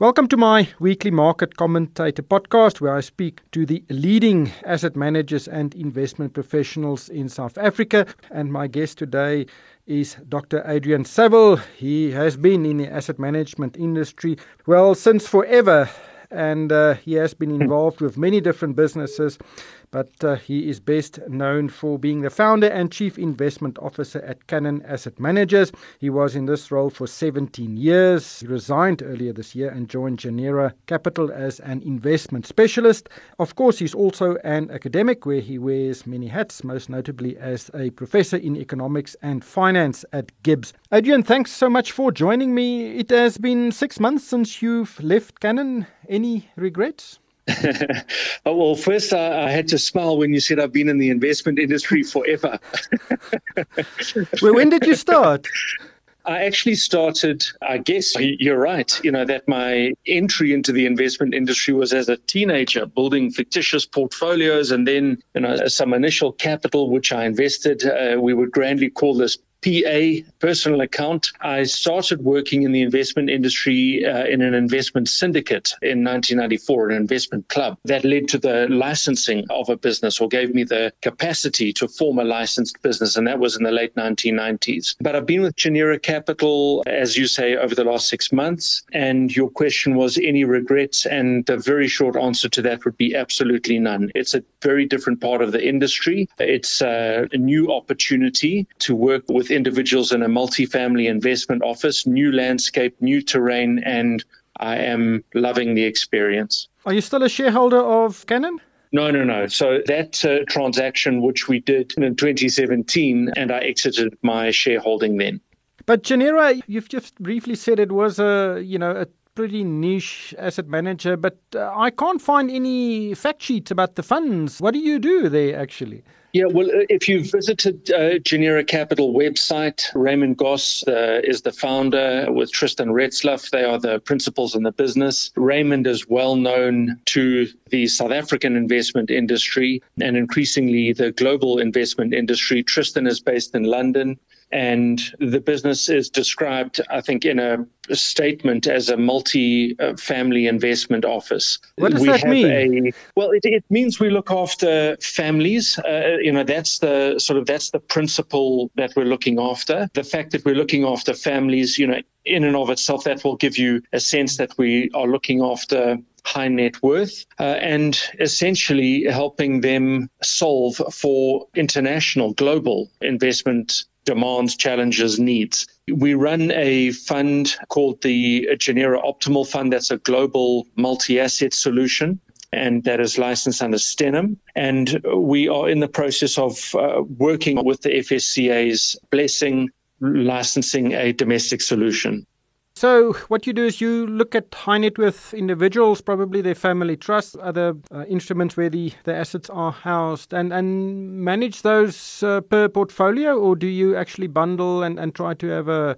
Welcome to my weekly market commentator podcast, where I speak to the leading asset managers and investment professionals in South Africa. And my guest today is Dr. Adrian Saville. He has been in the asset management industry, well, since forever. And uh, he has been involved with many different businesses, but uh, he is best known for being the founder and chief investment officer at Cannon Asset Managers. He was in this role for 17 years. He resigned earlier this year and joined Genera Capital as an investment specialist. Of course, he's also an academic where he wears many hats, most notably as a professor in economics and finance at Gibs. Adrian, thanks so much for joining me. It has been six months since you've left Cannon. Any regrets? oh, well, first, I, I, had to smile when you said I've been in the investment industry forever. well, when did you start? I actually started, I guess you're right, you know, that my entry into the investment industry was as a teenager, building fictitious portfolios and then, you know, some initial capital, which I invested. Uh, we would grandly call this PA, personal account. I started working in the investment industry uh, in an investment syndicate in 1994, an investment club that led to the licensing of a business or gave me the capacity to form a licensed business. And that was in the late 1990s. But I've been with Genera Capital, as you say, over the last six months. And your question was any regrets? And the very short answer to that would be absolutely none. It's a very different part of the industry. It's a new opportunity to work with individuals in a multi-family investment office, new landscape, new terrain, and I am loving the experience. Are you still a shareholder of Cannon? No, no, no. So that uh, transaction, which we did in 2017, and I exited my shareholding then. But Genera, you've just briefly said it was a, you know, a pretty niche asset manager, but uh, I can't find any fact sheets about the funds. What do you do there actually? Yeah, well, uh, if you've visited uh, Genera Capital website, Raymond Goss uh, is the founder with Tristan Retzlaff. They are the principals in the business. Raymond is well known to the South African investment industry and increasingly the global investment industry. Tristan is based in London and the business is described, I think, in a statement as a multi-family investment office. What does we that mean? A, well, it, it, means we look after families. Uh, you know, that's the sort of that's the principle that we're looking after. The fact that we're looking after families, you know, in and of itself, that will give you a sense that we are looking after high net worth uh, and essentially helping them solve for international global investment demands, challenges, needs. We run a fund called the Genera Optimal Fund. That's a global multi asset solution. And that is licensed under Stenham. And we are in the process of uh, working with the FSCA's blessing, licensing a domestic solution. So, what you do is you look at high net worth individuals, probably their family trusts, other uh, instruments where the, the assets are housed, and, and manage those uh, per portfolio, or do you actually bundle and, and try to have a,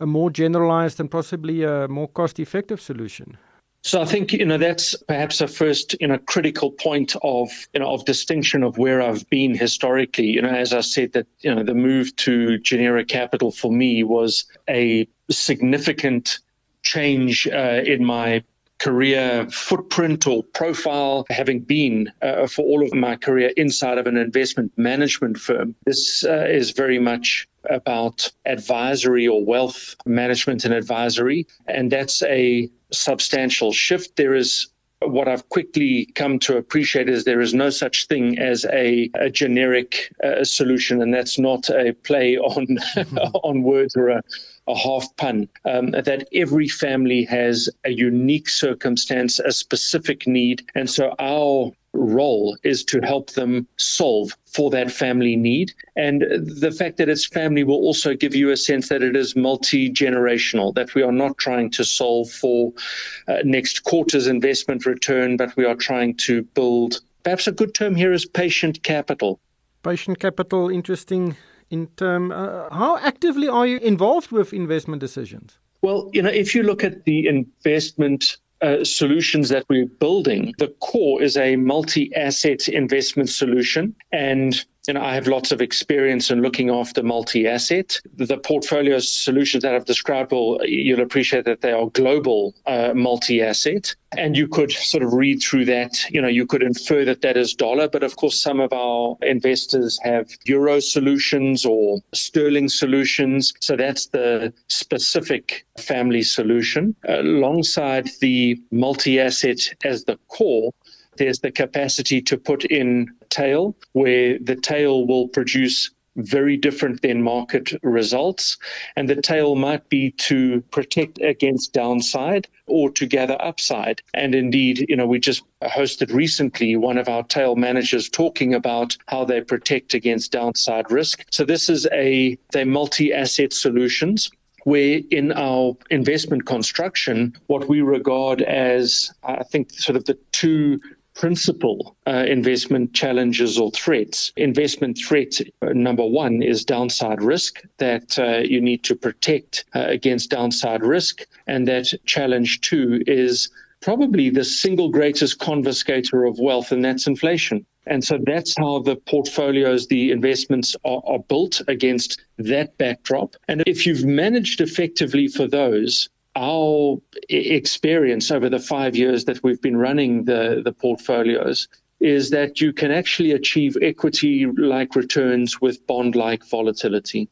a more generalized and possibly a more cost effective solution? So I think you know that's perhaps a first you know critical point of you know of distinction of where I've been historically. You know, as I said that you know the move to Genera Capital for me was a significant change uh, in my career footprint or profile, having been uh, for all of my career inside of an investment management firm. This uh, is very much about advisory or wealth management and advisory. And that's a substantial shift. There is what I've quickly come to appreciate is there is no such thing as a, a generic uh, solution, and that's not a play on on words or a, a half pun. Um, that every family has a unique circumstance, a specific need, and so our role is to help them solve for that family need. And the fact that it's family will also give you a sense that it is multi generational, that we are not trying to solve for uh, next quarter's investment return, but we are trying to build perhaps a good term here is patient capital. Patient capital, interesting in term. Uh, how actively are you involved with investment decisions? Well, you know, if you look at the investment uh, solutions that we're building, the core is a multi asset investment solution. And you know, I have lots of experience in looking after multi-asset. The portfolio solutions that I've described, will you'll appreciate that they are global uh, multi-asset. And you could sort of read through that, you know, you could infer that that is dollar, but of course some of our investors have euro solutions or sterling solutions. So that's the specific family solution. Alongside the multi-asset as the core, there's the capacity to put in tail, where the tail will produce very different than market results. And the tail might be to protect against downside or to gather upside. And indeed, you know, we just hosted recently one of our tail managers talking about how they protect against downside risk. So this is a they multi-asset solutions where in our investment construction, what we regard as, I think, sort of the two principal uh, investment challenges or threats. Investment threat uh, number one is downside risk, that uh, you need to protect uh, against downside risk. And that challenge two is probably the single greatest confiscator of wealth, and that's inflation. And so that's how the portfolios, the investments are, are built against that backdrop. And if you've managed effectively for those, our experience over the five years that we've been running the, the portfolios is that you can actually achieve equity like returns with bond like volatility.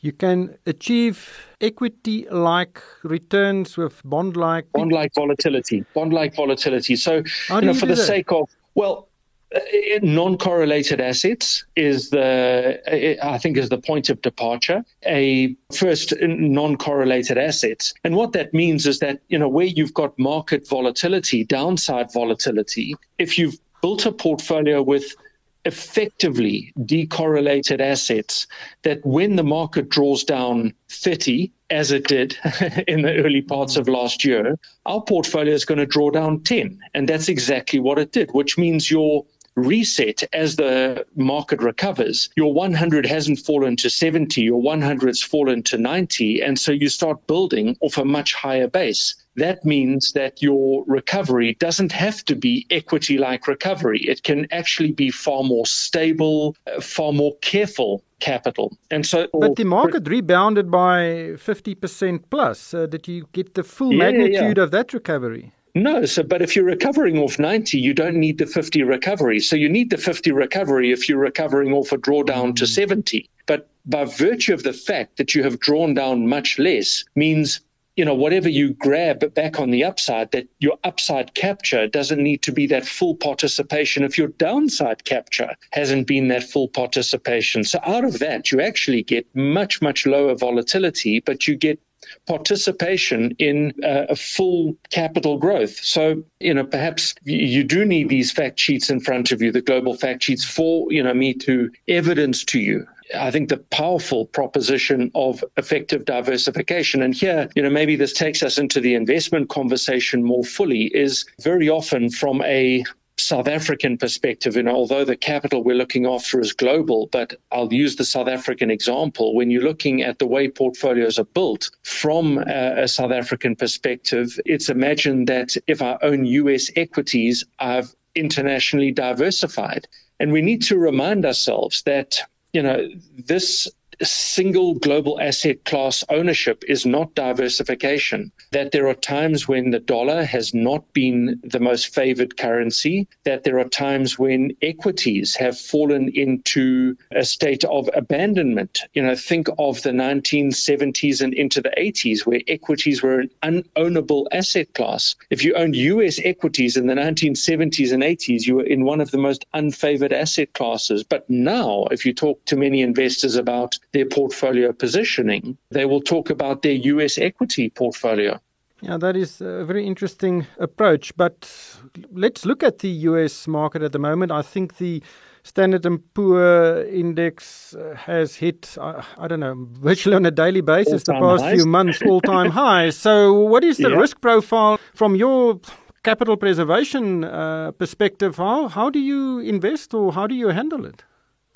You can achieve equity like returns with bond like bond like volatility. Bond like volatility. So, you know, for the that? sake of, well, Uh, non-correlated assets is the uh, I think is the point of departure. A first non-correlated assets, and what that means is that you know where you've got market volatility, downside volatility. If you've built a portfolio with effectively decorrelated assets, that when the market draws down 30, as it did in the early parts of last year, our portfolio is going to draw down 10. And that's exactly what it did, which means your reset as the market recovers. Your 100 hasn't fallen to 70, your 100's fallen to 90, and so you start building off a much higher base. That means that your recovery doesn't have to be equity like recovery. It can actually be far more stable, uh, far more careful capital. And so But the market rebounded by 50% plus. Uh, did you get the full yeah, magnitude yeah. of that recovery? No, so but if you're recovering off 90, you don't need the 50 recovery. So you need the 50 recovery if you're recovering off a drawdown to mm. 70. But by virtue of the fact that you have drawn down much less means you know whatever you grab back on the upside that your upside capture doesn't need to be that full participation if your downside capture hasn't been that full participation so out of that you actually get much much lower volatility but you get participation in uh, a full capital growth. So, you know, perhaps you do need these fact sheets in front of you, the global fact sheets for, you know, me to evidence to you I think the powerful proposition of effective diversification. And here, you know, maybe this takes us into the investment conversation more fully, is very often from a South African perspective, know, although the capital we're looking after is global, but I'll use the South African example. When you're looking at the way portfolios are built from a, a South African perspective, it's imagined that if I own US equities, I've internationally diversified. And we need to remind ourselves that, you know, this single global asset class ownership is not diversification. That there are times when the dollar has not been the most favored currency, that there are times when equities have fallen into a state of abandonment. You know, think of the 1970s and into the 80s where equities were an unownable asset class. If you owned US equities in the 1970s and 80s, you were in one of the most unfavored asset classes. But now, if you talk to many investors about their portfolio positioning, they will talk about their US equity portfolio. Yeah, that is a very interesting approach. But let's look at the US market at the moment. I think the Standard & Poor index uh, has hit, uh, I don't know, virtually on a daily basis all the past highs. few months, all-time highs. So what is the yeah. risk profile from your capital preservation uh, perspective? How, how do you invest or how do you handle it?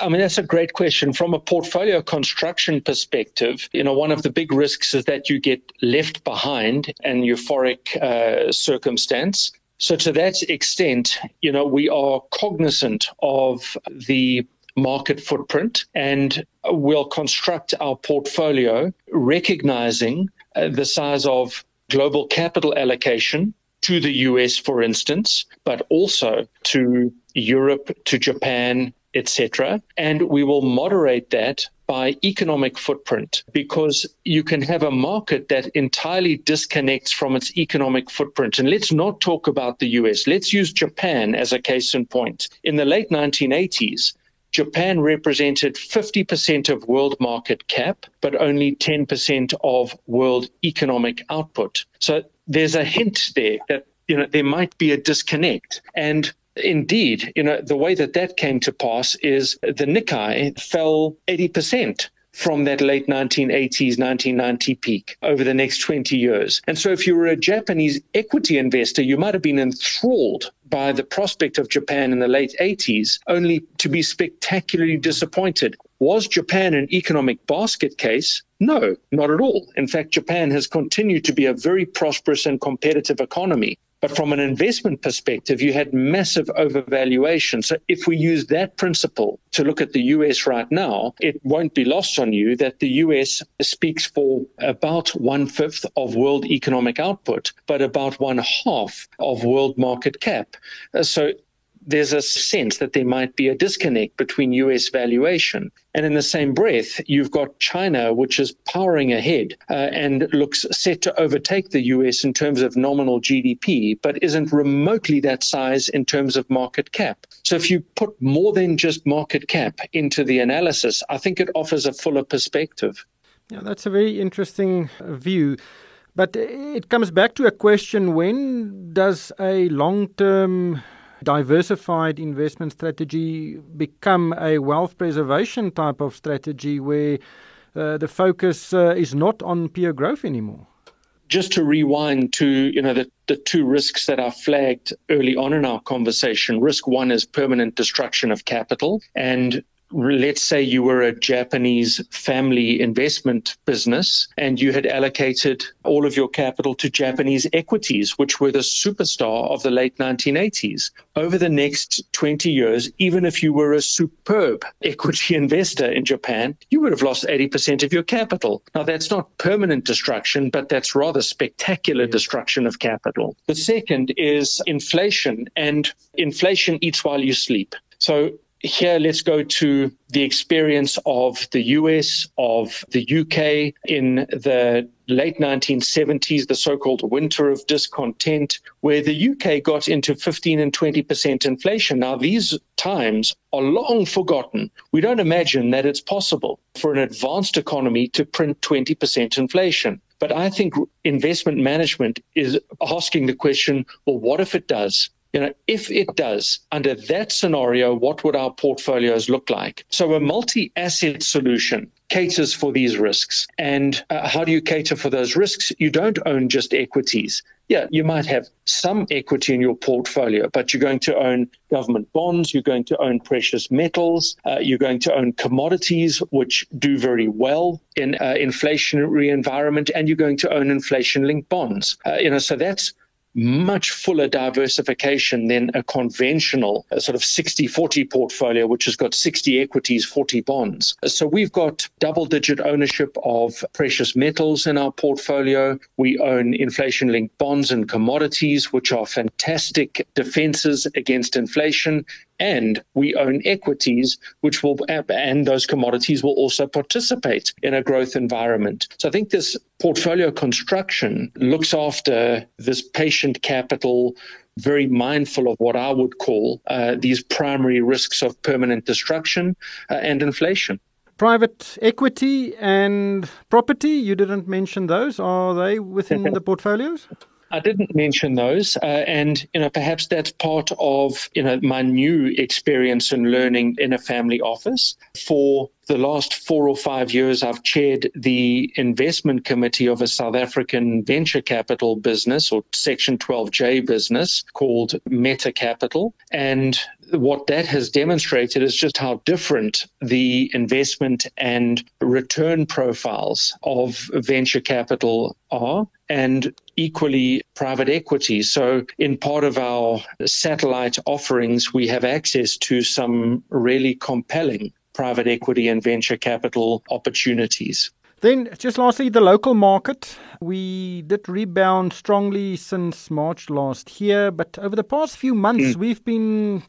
I mean, that's a great question. From a portfolio construction perspective, you know, one of the big risks is that you get left behind an euphoric uh, circumstance. So, to that extent, you know, we are cognizant of the market footprint and we'll construct our portfolio recognizing uh, the size of global capital allocation to the US, for instance, but also to Europe, to Japan, etc. And we will moderate that by economic footprint because you can have a market that entirely disconnects from its economic footprint. And let's not talk about the US. Let's use Japan as a case in point. In the late 1980s, Japan represented 50% of world market cap, but only 10% of world economic output. So there's a hint there that you know there might be a disconnect and Indeed, you know, the way that that came to pass is the Nikkei fell 80% from that late 1980s, 1990 peak over the next 20 years. And so if you were a Japanese equity investor, you might have been enthralled by the prospect of Japan in the late 80s, only to be spectacularly disappointed. Was Japan an economic basket case? No, not at all. In fact, Japan has continued to be a very prosperous and competitive economy. But from an investment perspective, you had massive overvaluation. So if we use that principle to look at the US right now, it won't be lost on you that the US speaks for about one fifth of world economic output, but about one half of world market cap. So there's a sense that there might be a disconnect between US valuation. And in the same breath, you've got China, which is powering ahead uh, and looks set to overtake the US in terms of nominal GDP, but isn't remotely that size in terms of market cap. So if you put more than just market cap into the analysis, I think it offers a fuller perspective. Yeah, that's a very interesting view. But it comes back to a question when does a long term diversified investment strategy become a wealth preservation type of strategy where uh, the focus uh, is not on peer growth anymore? Just to rewind to you know the, the two risks that are flagged early on in our conversation. Risk one is permanent destruction of capital, and let's say you were a Japanese family investment business and you had allocated all of your capital to Japanese equities, which were the superstar of the late 1980s. Over the next 20 years, even if you were a superb equity investor in Japan, you would have lost 80% of your capital. Now, that's not permanent destruction, but that's rather spectacular destruction of capital. The second is inflation, and inflation eats while you sleep. So here, let's go to the experience of the US, of the UK in the late 1970s, the so called winter of discontent, where the UK got into 15 and 20% inflation. Now, these times are long forgotten. We don't imagine that it's possible for an advanced economy to print 20% inflation. But I think investment management is asking the question well, what if it does? You know, if it does, under that scenario, what would our portfolios look like? So a multi-asset solution caters for these risks. And uh, how do you cater for those risks? You don't own just equities. Yeah, you might have some equity in your portfolio, but you're going to own government bonds, you're going to own precious metals, uh, you're going to own commodities, which do very well in uh, inflationary environment, and you're going to own inflation-linked bonds. Uh, you know, so that's much fuller diversification than a conventional a sort of 60 40 portfolio, which has got 60 equities, 40 bonds. So we've got double digit ownership of precious metals in our portfolio. We own inflation linked bonds and commodities, which are fantastic defenses against inflation and we own equities, which will, and those commodities will also participate in a growth environment. So I think this portfolio construction looks after this patient capital, very mindful of what I would call uh, these primary risks of permanent destruction uh, and inflation. Private equity and property, you didn't mention those. Are they within the portfolios? I didn't mention those, uh, and you know perhaps that's part of you know my new experience and learning in a family office. For the last four or five years, I've chaired the investment committee of a South African venture capital business or Section 12J business called Meta Capital, and what that has demonstrated is just how different the investment and return profiles of venture capital are. And equally private equity. So, in part of our satellite offerings, we have access to some really compelling private equity and venture capital opportunities. Then, just lastly, the local market. We did rebound strongly since March last year, but over the past few months, mm. we've been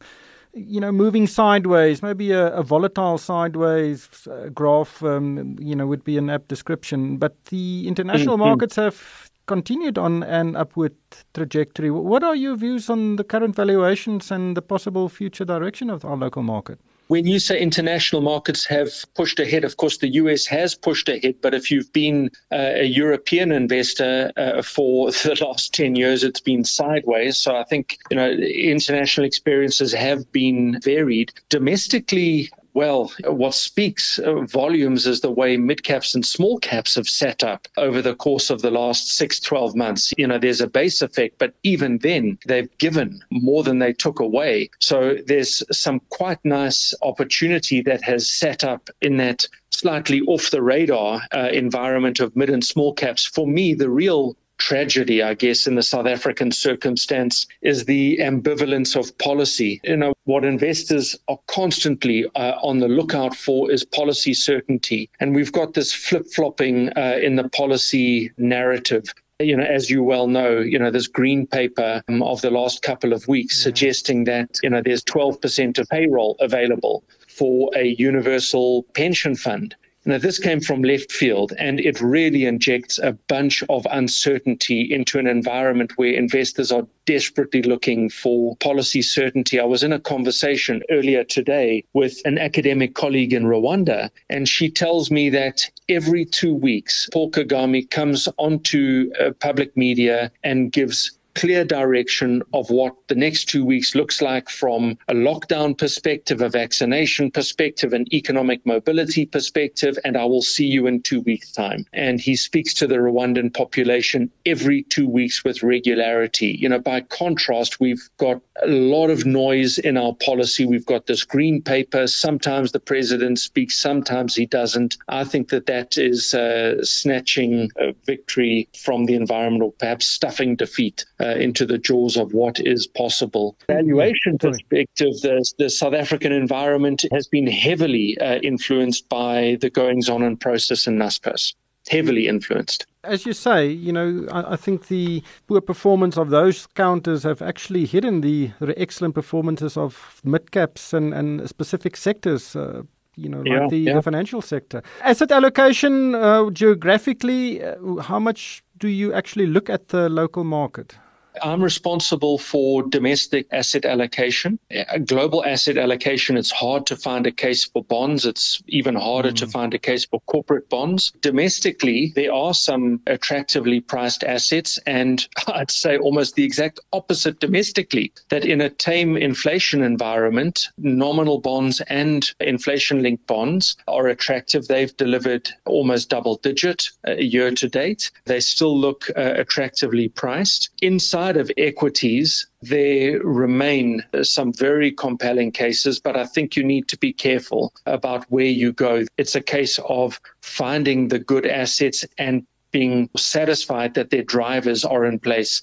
you know, moving sideways, maybe a, a volatile sideways uh, graph, um, you know, would be an apt description. But the international mm-hmm. markets have continued on an upward trajectory. What are your views on the current valuations and the possible future direction of our local market? When you say international markets have pushed ahead, of course, the US has pushed ahead. But if you've been uh, a European investor uh, for the last 10 years, it's been sideways. So I think, you know, international experiences have been varied. Domestically, well, what speaks uh, volumes is the way mid caps and small caps have set up over the course of the last six, 12 months. You know, there's a base effect, but even then, they've given more than they took away. So there's some quite nice opportunity that has set up in that slightly off the radar uh, environment of mid and small caps. For me, the real tragedy, I guess, in the South African circumstance is the ambivalence of policy. You know, what investors are constantly uh, on the lookout for is policy certainty. And we've got this flip flopping uh, in the policy narrative you know, as you well know, you know, this green paper um, of the last couple of weeks suggesting that, you know, there's 12% of payroll available for a universal pension fund. Now, this came from left field, and it really injects a bunch of uncertainty into an environment where investors are desperately looking for policy certainty. I was in a conversation earlier today with an academic colleague in Rwanda, and she tells me that every two weeks, Paul Kagame comes onto uh, public media and gives clear direction of what the next two weeks looks like from a lockdown perspective, a vaccination perspective, an economic mobility perspective, and I will see you in two weeks' time. And he speaks to the Rwandan population every two weeks with regularity. You know, by contrast, we've got a lot of noise in our policy. We've got this green paper. Sometimes the president speaks, sometimes he doesn't. I think that that is uh, snatching a victory from the environment or perhaps stuffing defeat. Uh, uh, into the jaws of what is possible. Valuation perspective, the, the South African environment has been heavily uh, influenced by the goings on and process in Naspers. Heavily influenced. As you say, you know, I, I, think the poor performance of those counters have actually hidden the, excellent performances of mid caps and, and specific sectors. Uh, you know, yeah, like the, yeah. the, financial sector. Asset allocation uh, geographically, uh, how much do you actually look at the local market? I'm responsible for domestic asset allocation. Global asset allocation, it's hard to find a case for bonds. It's even harder mm. to find a case for corporate bonds. Domestically, there are some attractively priced assets, and I'd say almost the exact opposite domestically, that in a tame inflation environment, nominal bonds and inflation linked bonds are attractive. They've delivered almost double digit uh, year to date. They still look uh, attractively priced. Inside outside of equities, there remain some very compelling cases, but I think you need to be careful about where you go. It's a case of finding the good assets and being satisfied that their drivers are in place.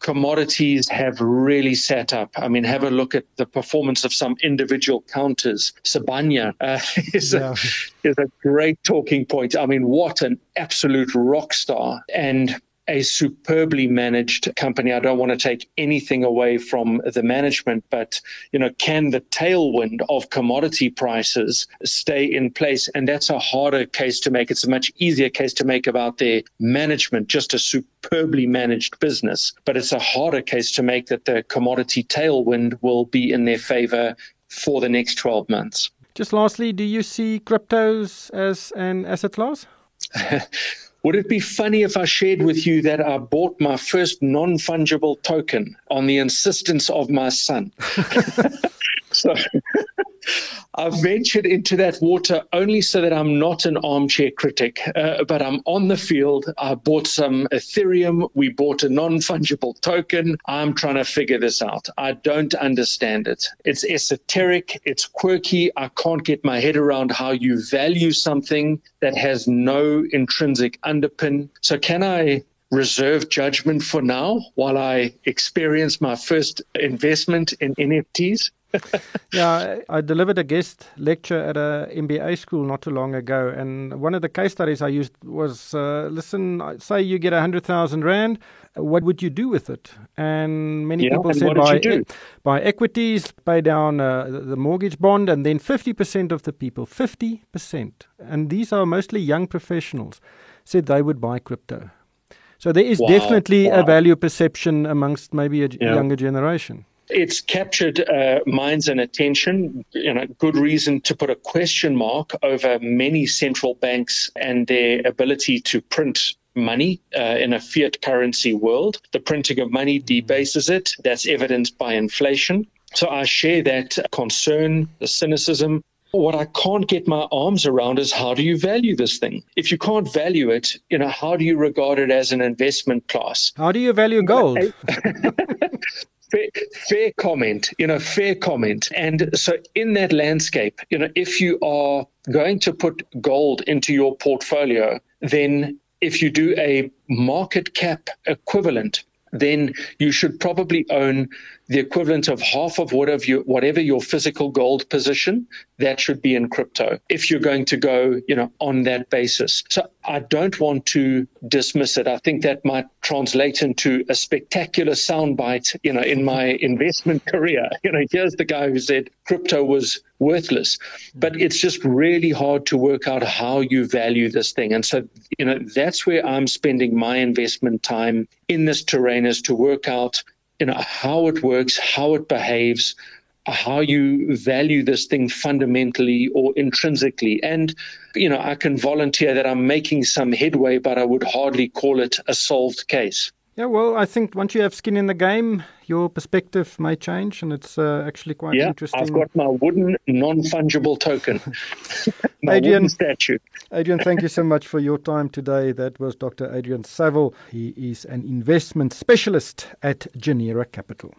Commodities have really set up. I mean, have a look at the performance of some individual counters. Sibanye uh, is, yeah. a, is a great talking point. I mean, what an absolute rock star. And a superbly managed company. I don't want to take anything away from the management, but you know, can the tailwind of commodity prices stay in place? And that's a harder case to make. It's a much easier case to make about their management, just a superbly managed business. But it's a harder case to make that the commodity tailwind will be in their favor for the next 12 months. Just lastly, do you see cryptos as an asset class? Would it be funny if I shared with you that I bought my first non fungible token on the insistence of my son? so I've ventured into that water only so that I'm not an armchair critic, uh, but I'm on the field. I bought some Ethereum. We bought a non fungible token. I'm trying to figure this out. I don't understand it. It's esoteric, it's quirky. I can't get my head around how you value something that has no intrinsic underpin. So, can I reserve judgment for now while I experience my first investment in NFTs. yeah, I delivered a guest lecture at a MBA school not too long ago, and one of the case studies I used was: uh, listen, say you get a hundred thousand rand, what would you do with it? And many yeah, people and said buy e- buy equities, pay down uh, the mortgage bond, and then fifty percent of the people, fifty percent, and these are mostly young professionals, said they would buy crypto. So there is wow. definitely wow. a value perception amongst maybe a yeah. younger generation. It's captured uh, minds and attention. You know, good reason to put a question mark over many central banks and their ability to print money uh, in a fiat currency world. The printing of money debases it. That's evidenced by inflation. So I share that concern, the cynicism, what I can't get my arms around is how do you value this thing? If you can't value it, you know, how do you regard it as an investment class? How do you value gold? fair, fair comment, you know, fair comment. And so in that landscape, you know, if you are going to put gold into your portfolio, then if you do a market cap equivalent, then you should probably own the equivalent of half of whatever, you, whatever your physical gold position, that should be in crypto if you're going to go, you know, on that basis. So I don't want to dismiss it. I think that might translate into a spectacular soundbite, you know, in my investment career. You know, here's the guy who said crypto was worthless, but mm-hmm. it's just really hard to work out how you value this thing. And so, you know, that's where I'm spending my investment time in this terrain is to work out you know how it works, how it behaves, how you value this thing fundamentally or intrinsically. And, you know, I can volunteer that I'm making some headway, but I would hardly call it a solved case. Yeah, well, I think once you have skin in the game, your perspective may change, and it's uh, actually quite yeah, interesting. I've got my wooden, non fungible token, my Adrian, wooden statue. Adrian, thank you so much for your time today. That was Dr. Adrian Saville. He is an investment specialist at Genera Capital.